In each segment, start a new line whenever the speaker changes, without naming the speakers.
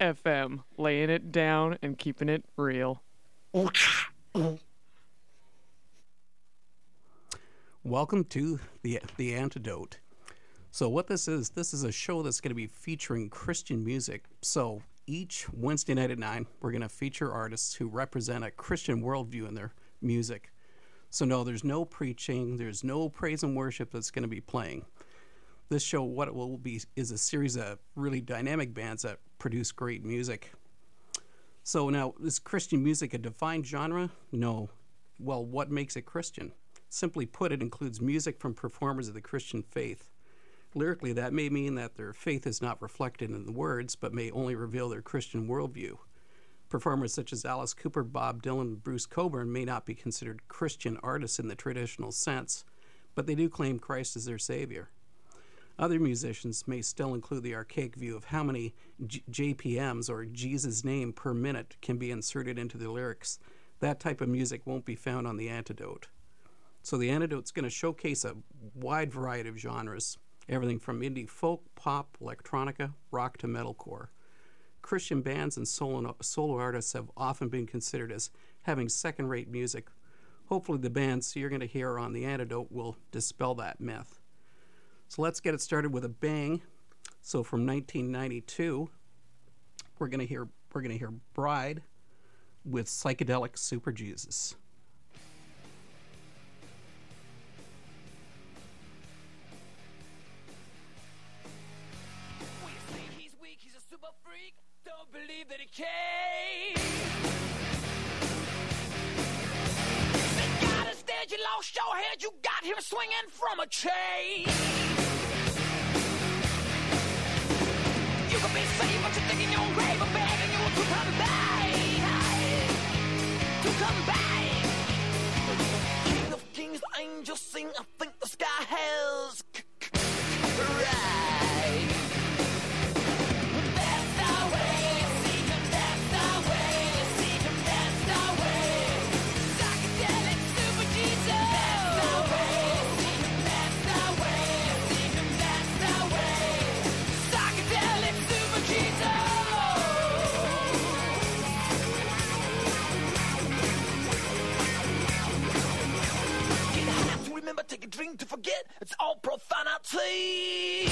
FM, laying it down and keeping it real.
Welcome to the the antidote. So what this is, this is a show that's going to be featuring Christian music. So each Wednesday night at nine, we're going to feature artists who represent a Christian worldview in their music. So no, there's no preaching, there's no praise and worship that's going to be playing. This show, what it will be, is a series of really dynamic bands that produce great music. So now, is Christian music a defined genre? No. Well, what makes it Christian? Simply put, it includes music from performers of the Christian faith. Lyrically, that may mean that their faith is not reflected in the words, but may only reveal their Christian worldview. Performers such as Alice Cooper, Bob Dylan, Bruce Cockburn may not be considered Christian artists in the traditional sense, but they do claim Christ as their Savior. Other musicians may still include the archaic view of how many JPMs or Jesus name per minute can be inserted into the lyrics. That type of music won't be found on the antidote. So the antidote's going to showcase a wide variety of genres, everything from indie folk, pop, electronica, rock to metalcore. Christian bands and solo, solo artists have often been considered as having second rate music. Hopefully, the bands you're going to hear on the antidote will dispel that myth. So let's get it started with a bang. So from 1992, we're going to hear we're to hear Bride with psychedelic Super Jesus.
Weak. Don't believe that he. Stage, you lost your head, you got him swinging from a chain. You can be saved, but you're thinking your grave, but begging you to come back. To come back. King of kings, angels sing, I think the sky has take a drink to forget. It's all profanity.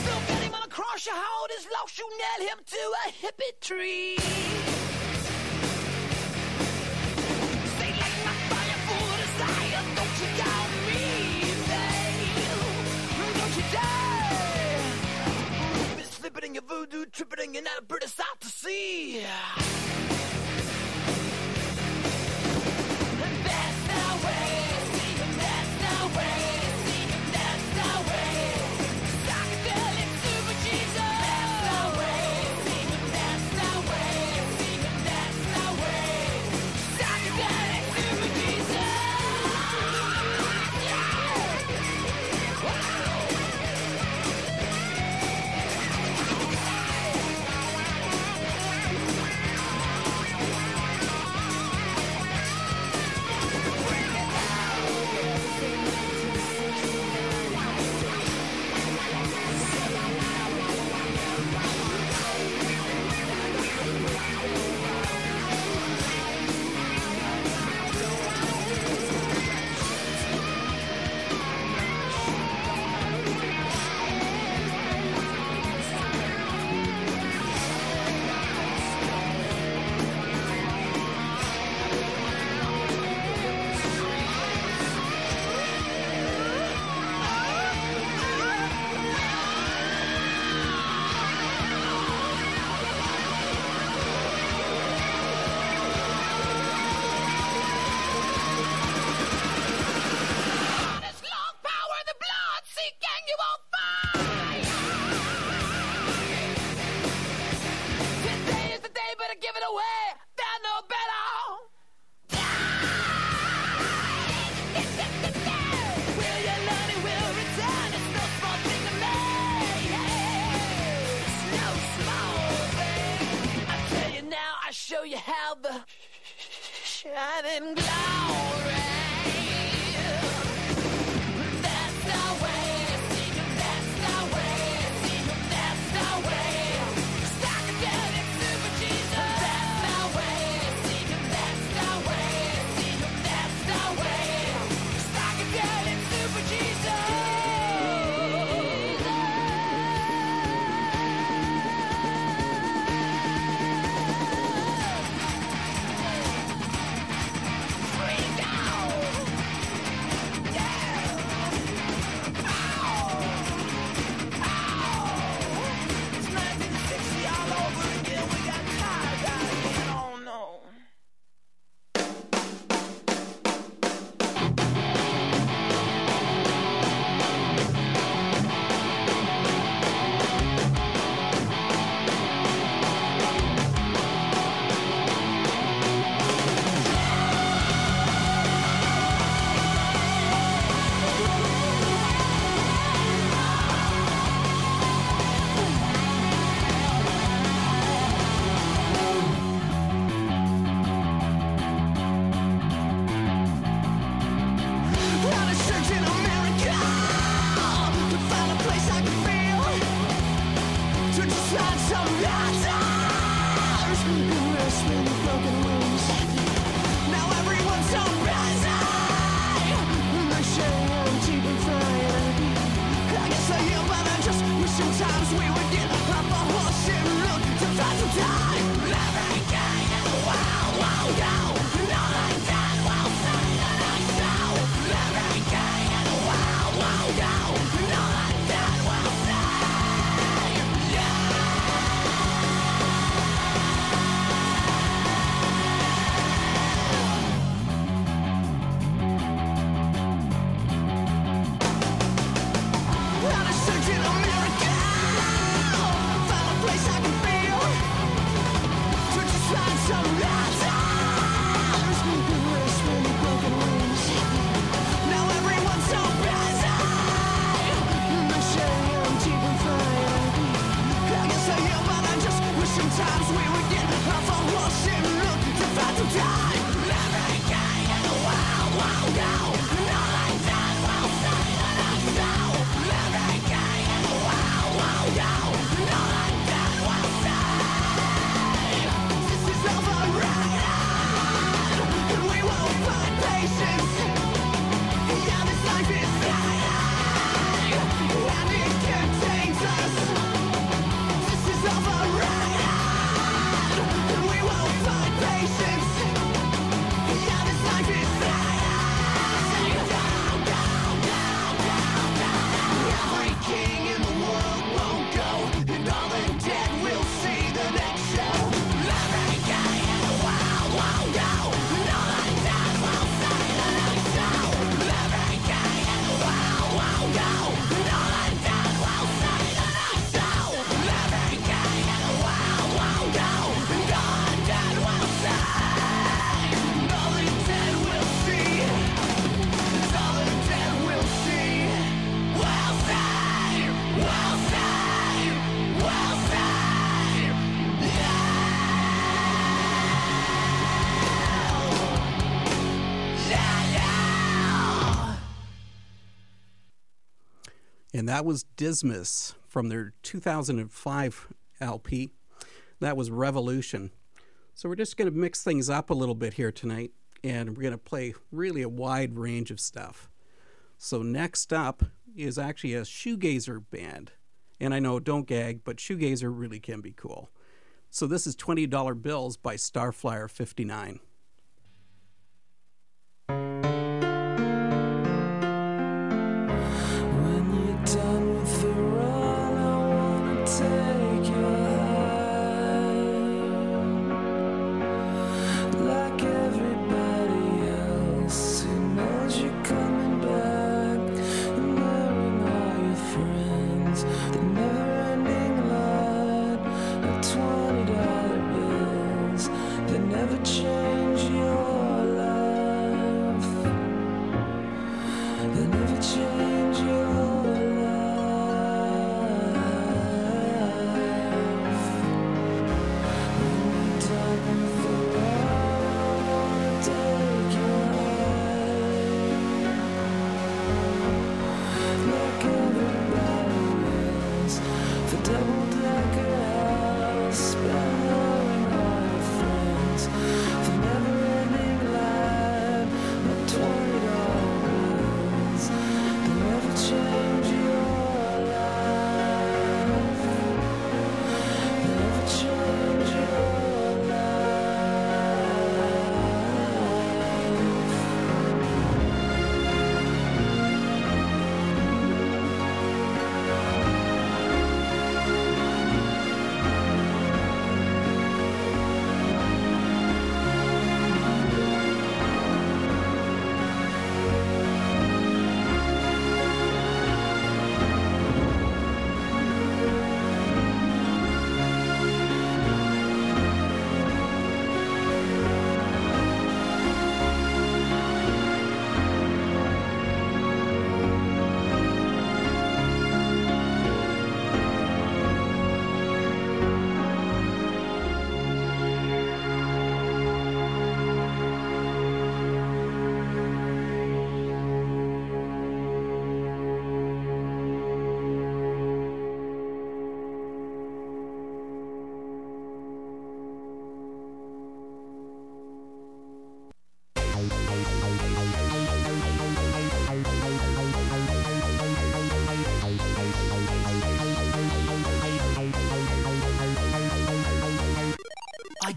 Still got him on a cross, you hold his lost, you nail him to a hippie tree. Stay my fire of desire, don't you me, babe. Don't you. Been slipping in your voodoo, tripping British out to. and
that
was Dismas from their 2005 LP. That was Revolution. So we're just going to mix things up a little bit here tonight, and we're going to play really a wide range of stuff. So next up is actually a shoegazer band. And I know, don't gag, but shoegazer really can be cool. So this is $20 Bills by Starflyer 59.
done.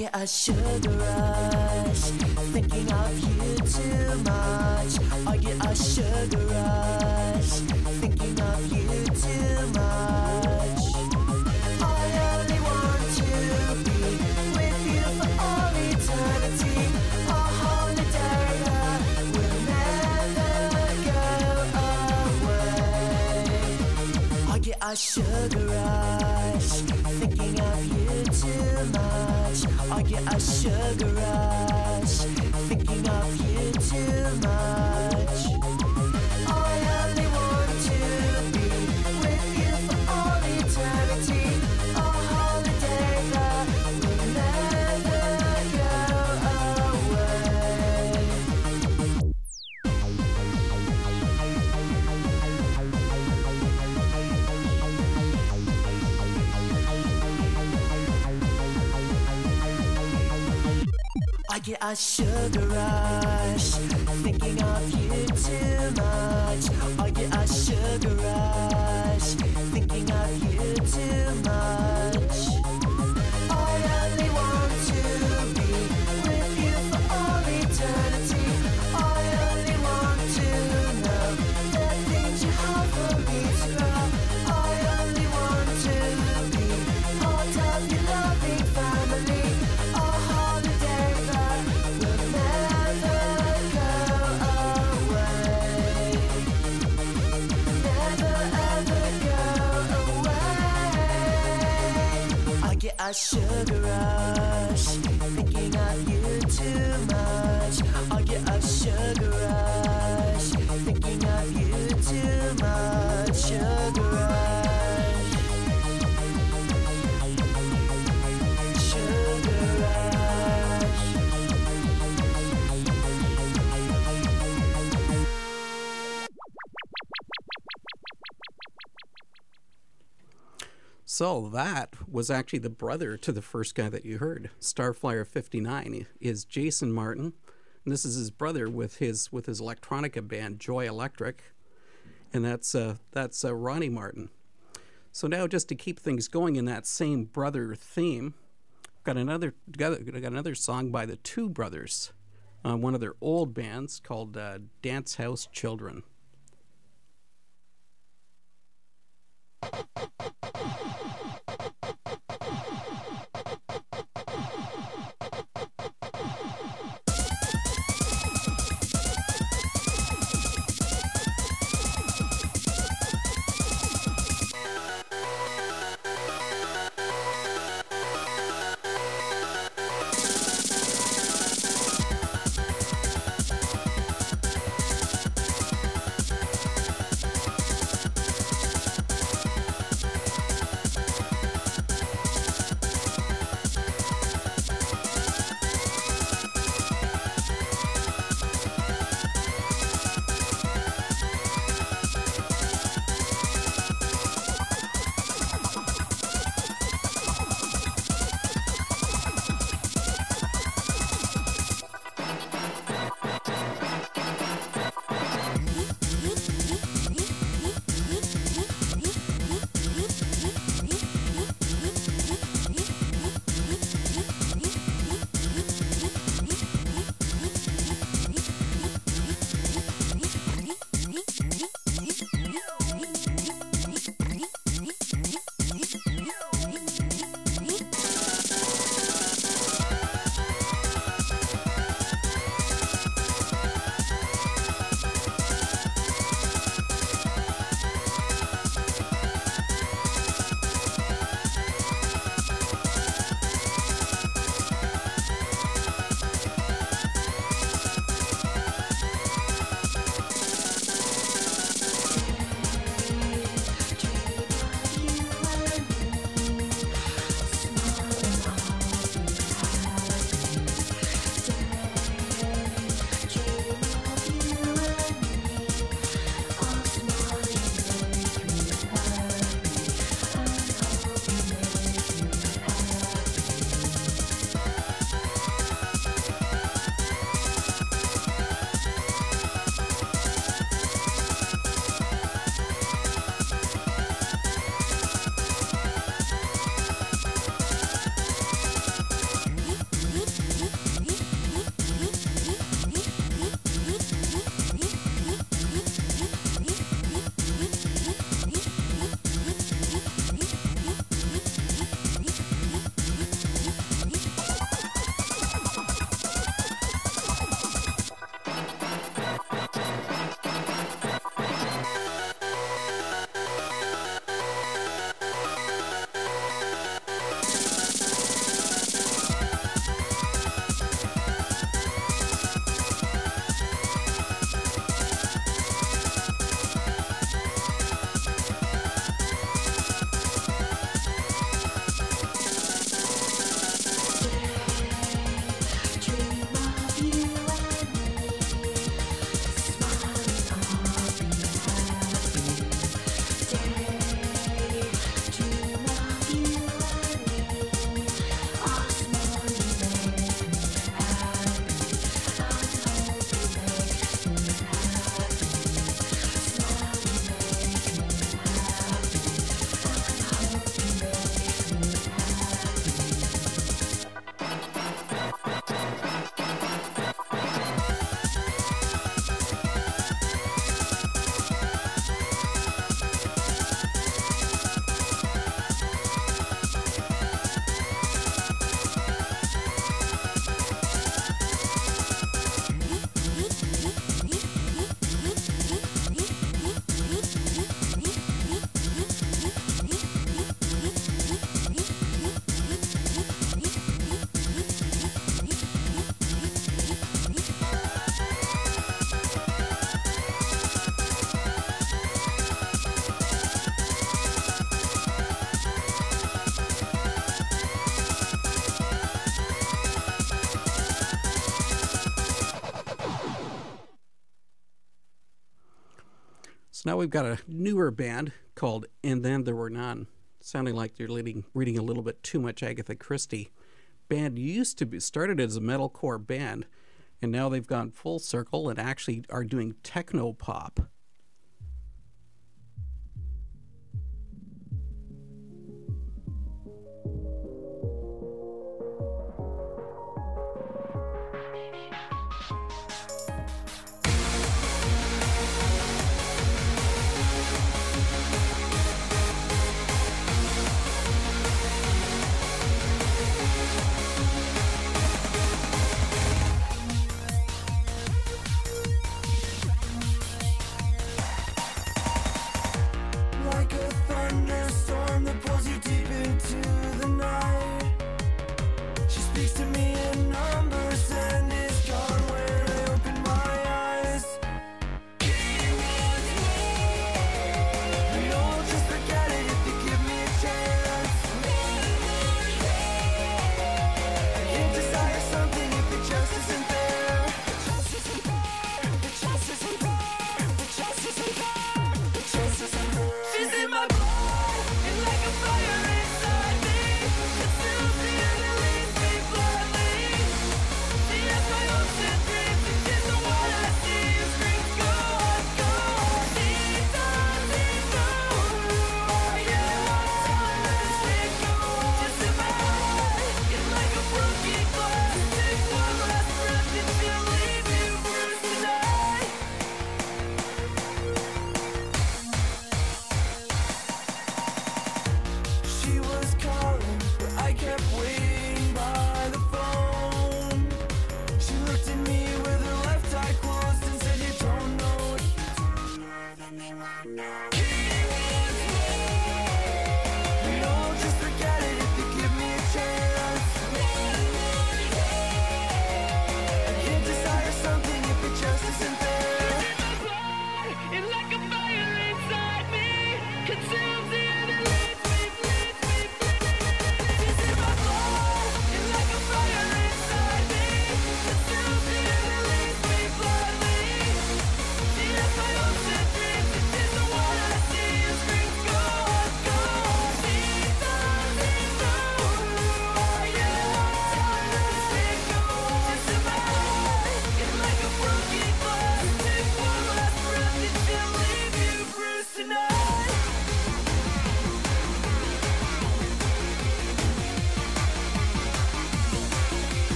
Get a sugar rush thinking of you too much. Oh, I get a sugar rush thinking of you too much. I only want to be with you for all eternity. A holiday that will never go away. Oh, I get a sugar rush I get a sugar rush a sugar rush. Thinking of you too a sugar rush thinking of you
So that was actually the brother to the first guy that you heard. Starflyer 59 is Jason Martin. And this is his brother with his with his electronica band Joy Electric. And that's uh, that's uh, Ronnie Martin. So now just to keep things going in that same brother theme, I've got another got, another song by the two brothers on one of their old bands called uh, Dance House Children.
we've got a newer band called And Then There Were None, sounding like they're reading, reading a little bit too much Agatha Christie. Band used to be started as a metalcore band, and now they've gone full circle and actually are doing techno pop.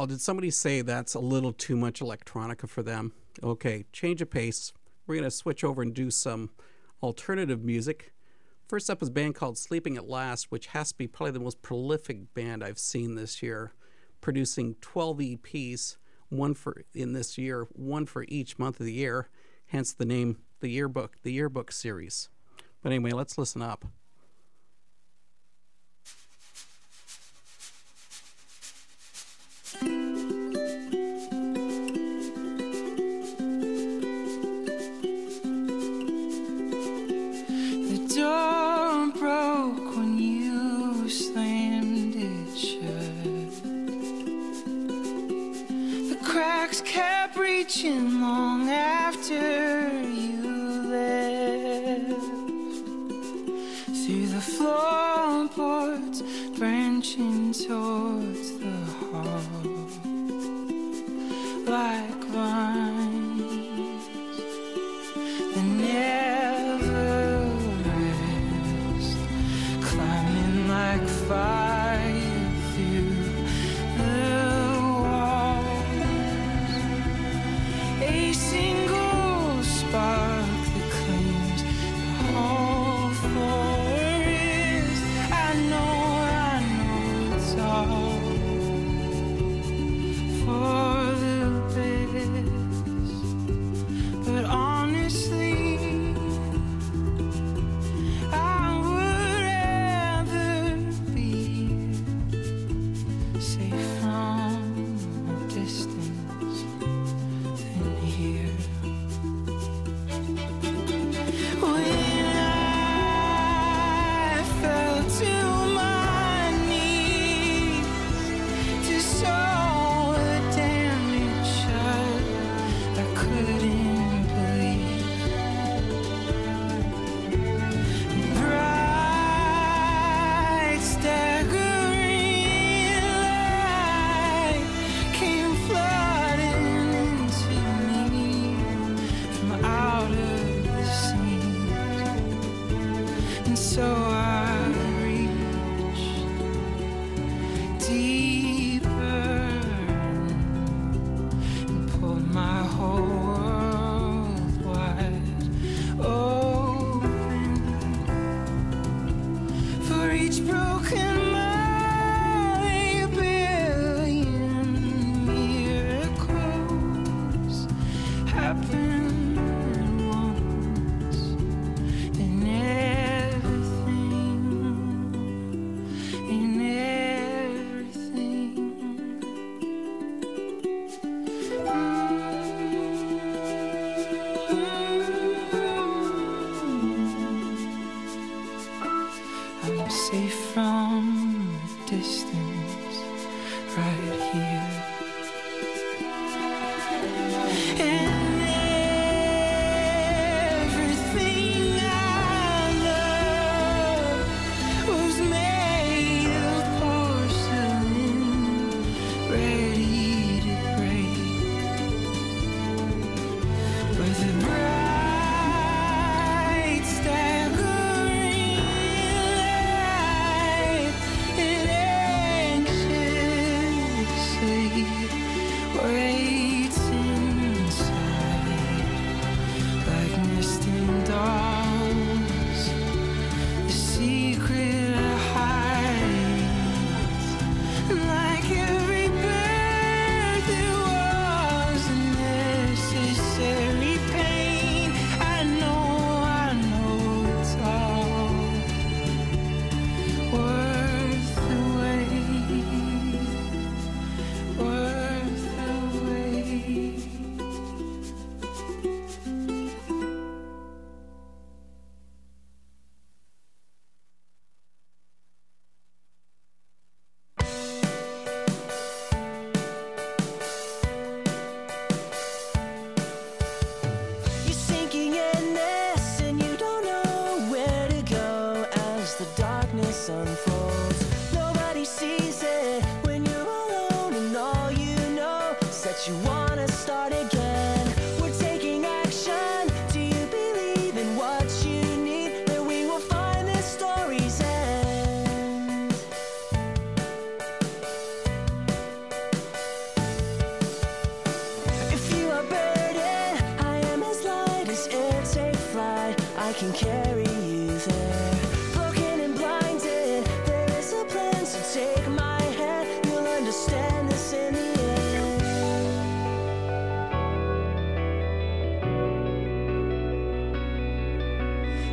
well, did somebody say that's a little too much electronica for them? Okay, change of pace. We're going to switch over and do some alternative music. First up is a band called Sleeping at Last, which has to be probably the most prolific band I've seen this year, producing 12 EPs, one for in this year, one for each month of the year, hence the name The Yearbook, the Yearbook series. But anyway, let's listen up.
reaching long after
you left. Through the
floorboards, branching tall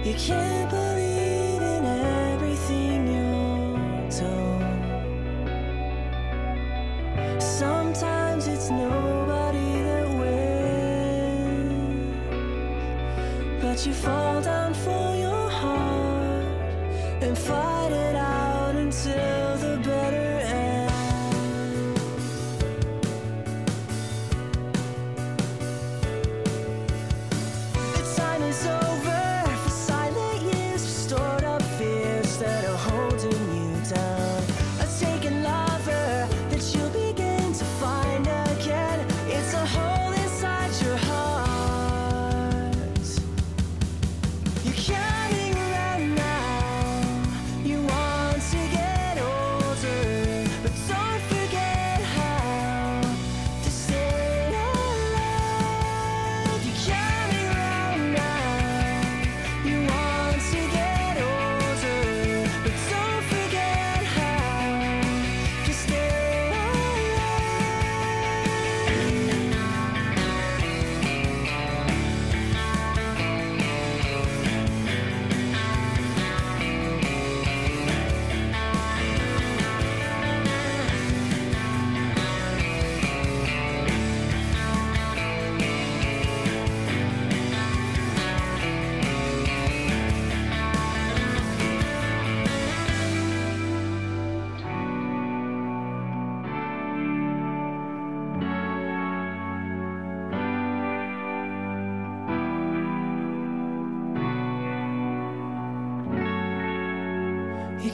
You can't believe in everything you're told. Sometimes it's nobody that wins, but you fall down for your heart and fly.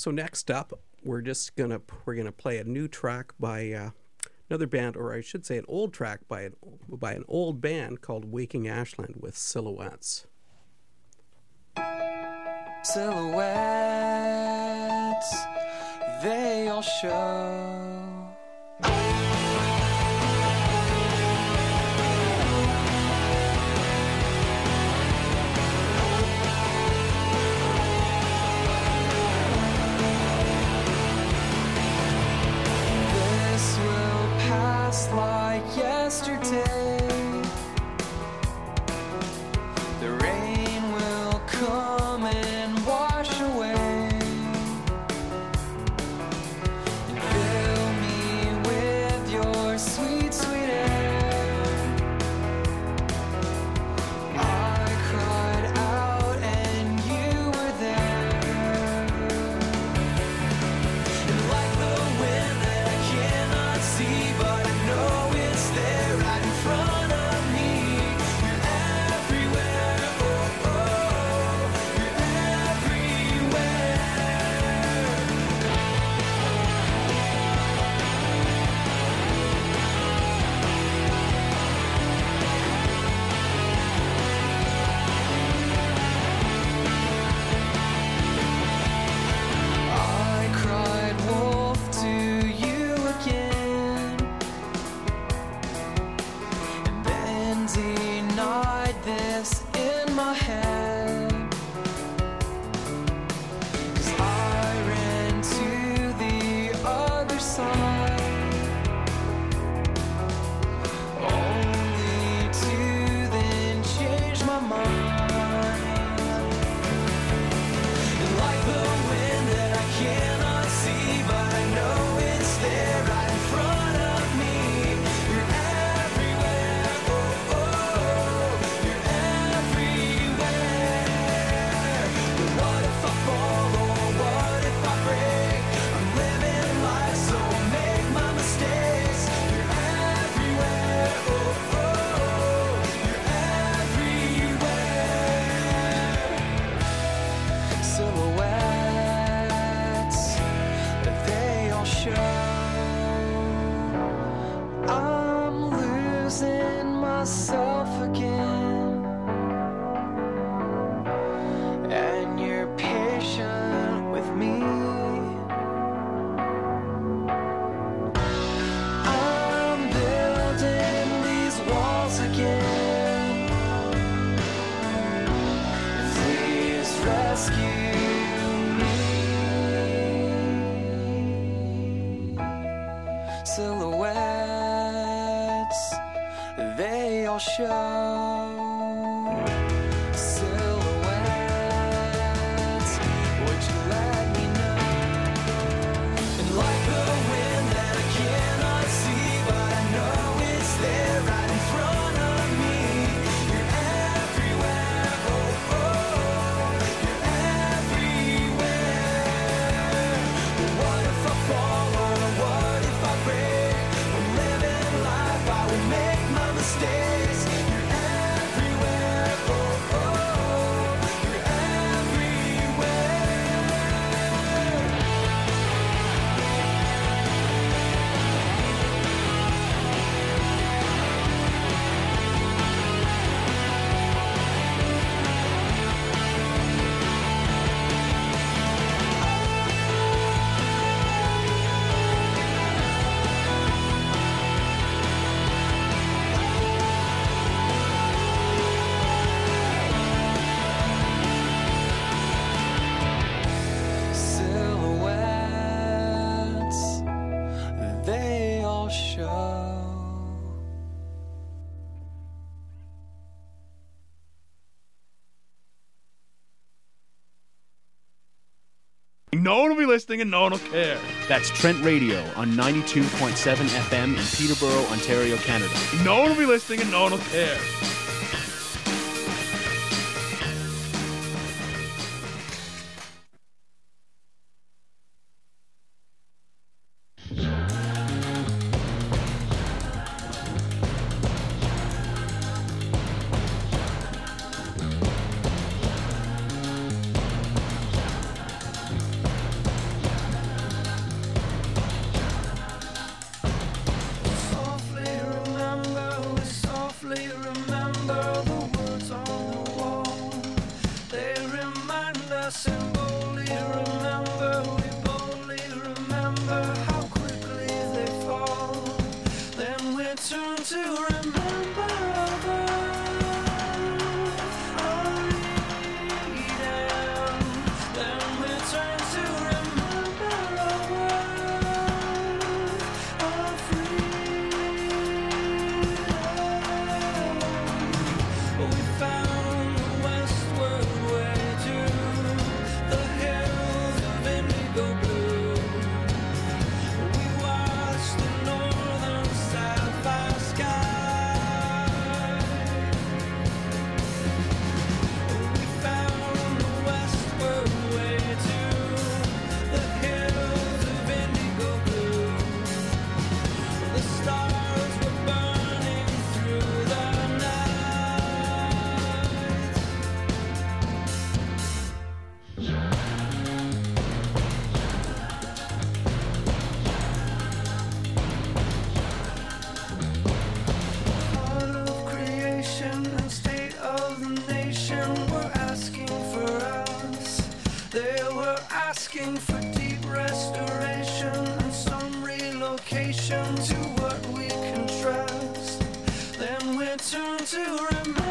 So next up, we're just gonna we're gonna play a new track by uh, another band, or I should say, an old track by an by an old band called Waking Ashland with Silhouettes.
Silhouettes, they all show so
No one will be listening and no one will care.
That's Trent Radio on 92.7 FM in Peterborough, Ontario, Canada.
No one will be listening and no one will care.
looking for deep restoration and some relocation to what we can trust. Then we turn to remember.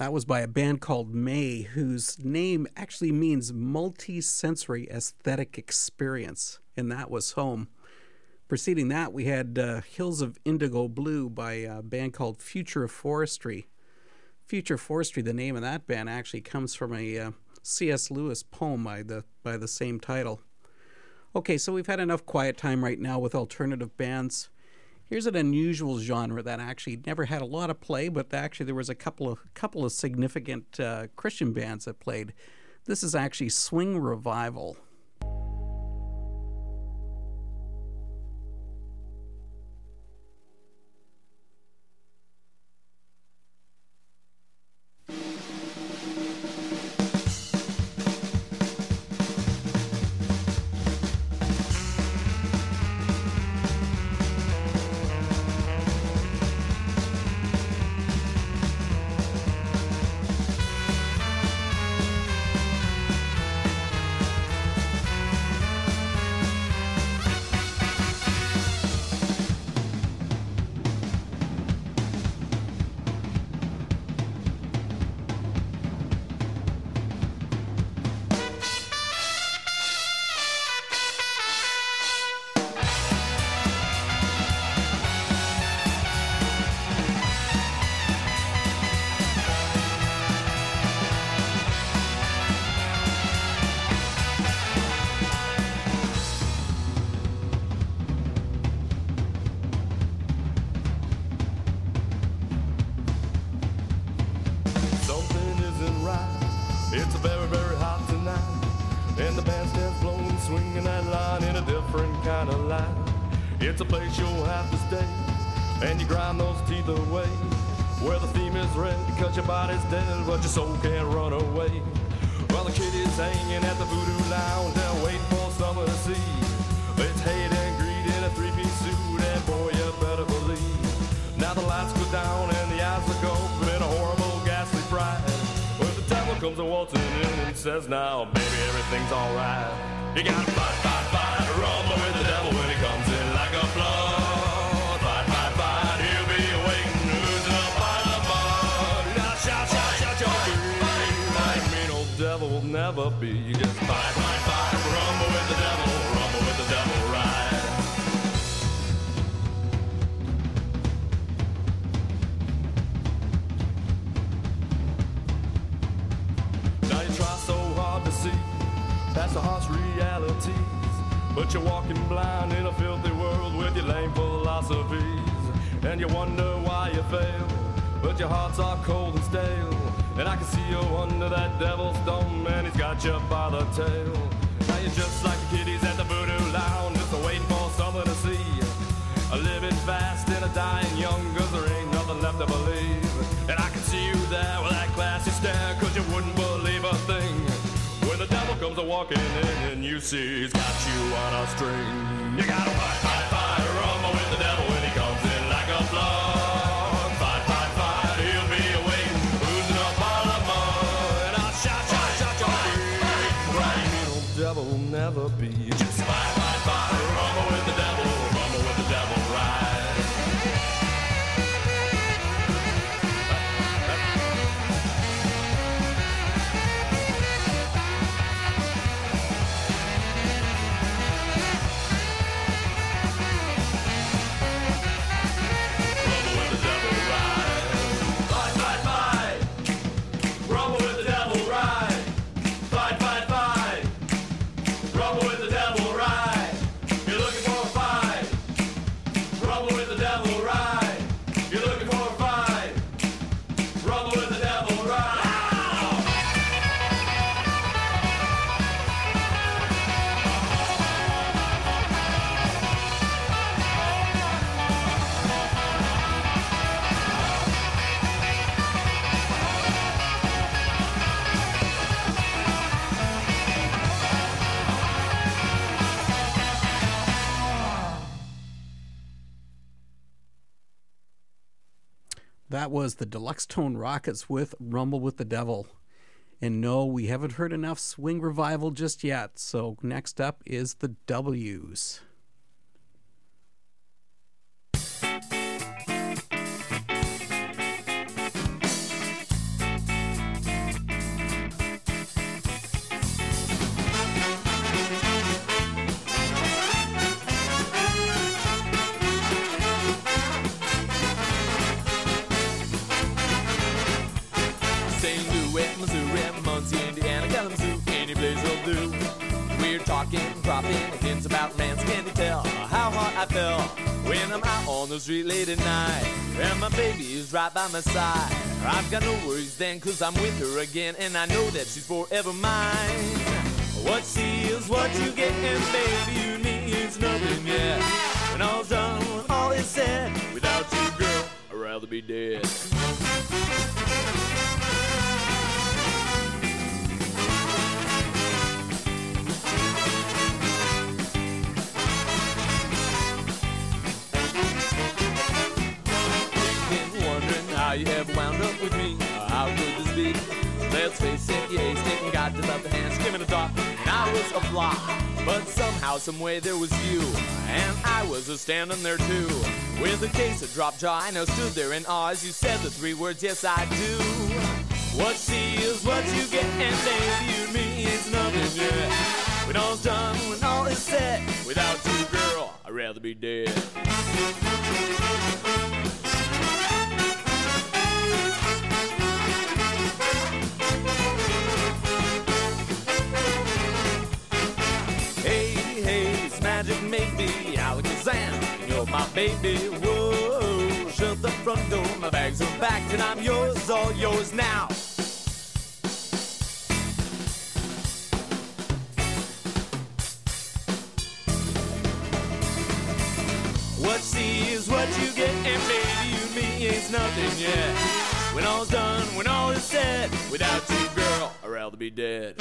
That was by a band called Mae, whose name actually means multi-sensory aesthetic experience, and that was home. Preceding that, we had uh, Hills of Indigo Blue by a band called Future of Forestry. Future Forestry, the name of that band actually comes from a uh, C.S. Lewis poem by the by the same title. Okay, so we've had enough quiet time right now with alternative bands. Here's an unusual genre that actually never had a lot of play, but actually there was a couple of couple of significant uh, Christian bands that played. This is actually swing revival.
It's a very, very hot tonight. And the bandstand's blowing, swinging that line in a different kind of light. It's a place you'll have to stay. And you grind those teeth away. Where the theme is red because your body's dead, but your soul can't run away. While the kid is hanging at the voodoo lounge and waiting for summer to see. It's hate and greed in a three-piece suit, and boy, you better believe. Now the lights go down and comes a waltzing in and says, "Now, baby, everything's alright." You gotta fight, fight, fight, rumble with the devil when he comes in like a flood. Fight, fight, fight, he'll be waiting, shout, shout, shout your mean old devil will never be. You just fight, fight, fight, rumble with the past the harsh realities, but you're walking blind in a filthy world with your lame philosophies, and you wonder why you fail, but your hearts are cold and stale, And I can see you under that devil's dome, and he's got you by the tail. Now you're just like the kiddies at the voodoo lounge, just waiting for something to see. A living fast and a dying comes a walking in and you see he's got you on a string. You gotta fight, fight, fight, rumble with the devil when he comes in like a flood. Fight, fight, fight, he'll be awaiting, oozing up all the mud. Ah, and I'll shot, shot, shot your feet. Right, you know, devil will never be. Just fight,
Was the Deluxetone Rockets with Rumble with the Devil. And no, we haven't heard enough swing revival just yet. So next up is the W's.
Street late at night and my baby is right by my side. I've got no worries then cause I'm with her again and I know that she's forever mine. What she is, what you get, and baby, you need nothing yet. When all's done, all is said, without you, girl, I'd rather be dead. Wound up with me. Uh, how could this be? Let's face it, you ain't sticking got to love the hands, give it a thought. And I was a flop, but somehow, some way there was you, and I was a standing there too. With a case of drop jaw, I now stood there in awe as you said the three words, yes I do. What she is, what you get, and baby, you and me is nothing yet. When all's done, when all is said, without you, girl, I'd rather be dead. Alakazam, you're my baby. Whoa, shut the front door, my bags are packed and I'm yours, all yours now. What she is, what you get, and baby, you me is nothing yet. When all's done, when all is said, without you, girl, I'd rather be dead.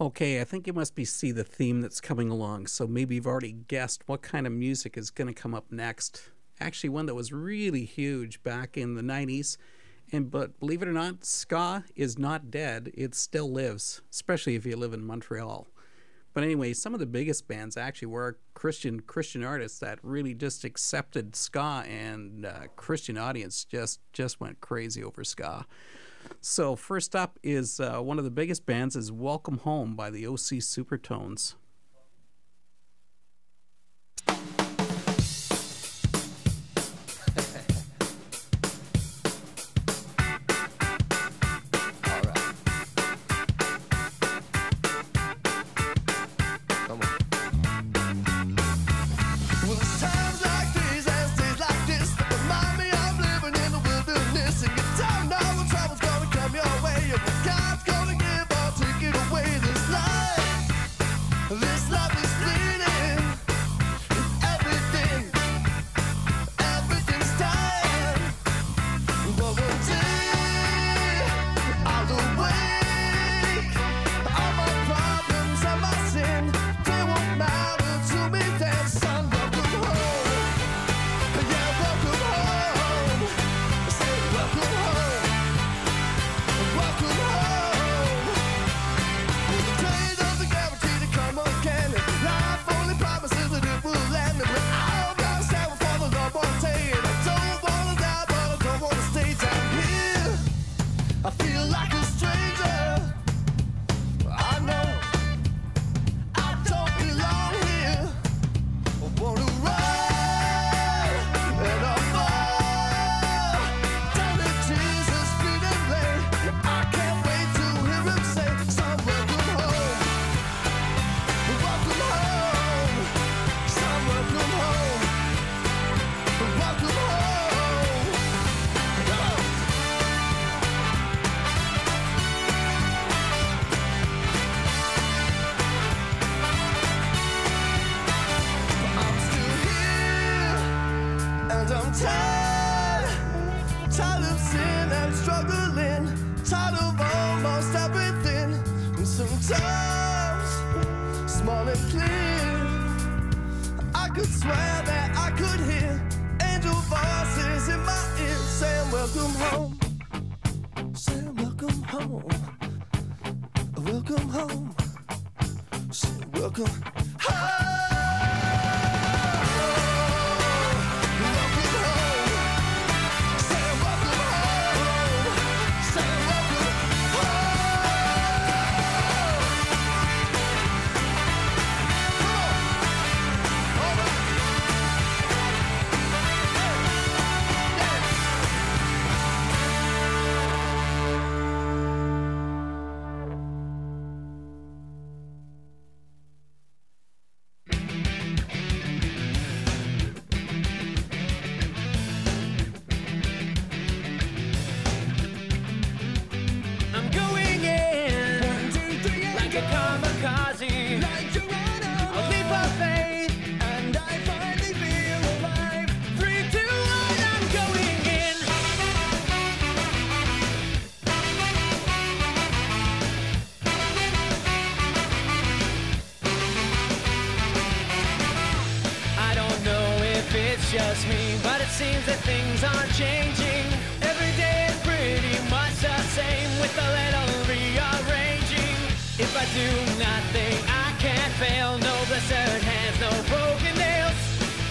Okay, I think you must be see the theme that's coming along. So maybe you've already guessed what kind of music is going to come up next. Actually, one that was really huge back in the 90s. And but believe it or not, ska is not dead. It still lives, especially if you live in Montreal. But anyway, some of the biggest bands actually were Christian Christian artists that really just accepted ska, and uh, Christian audience just just went crazy over ska. So first up is uh, one of the biggest bands is Welcome Home by the OC Supertones.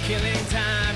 killing time.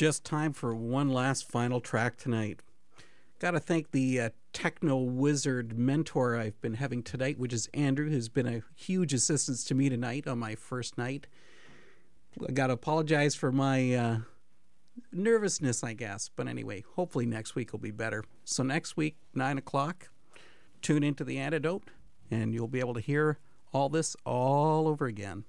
Just time for one last final track tonight. Got to thank the uh, techno wizard mentor I've been having tonight, which is Andrew, who's been a huge assistance to me tonight on my first night. I got to apologize for my uh, nervousness, I guess. But anyway, hopefully next week will be better. So next week, 9 o'clock, tune into The Antidote, and you'll be able to hear all this all over again.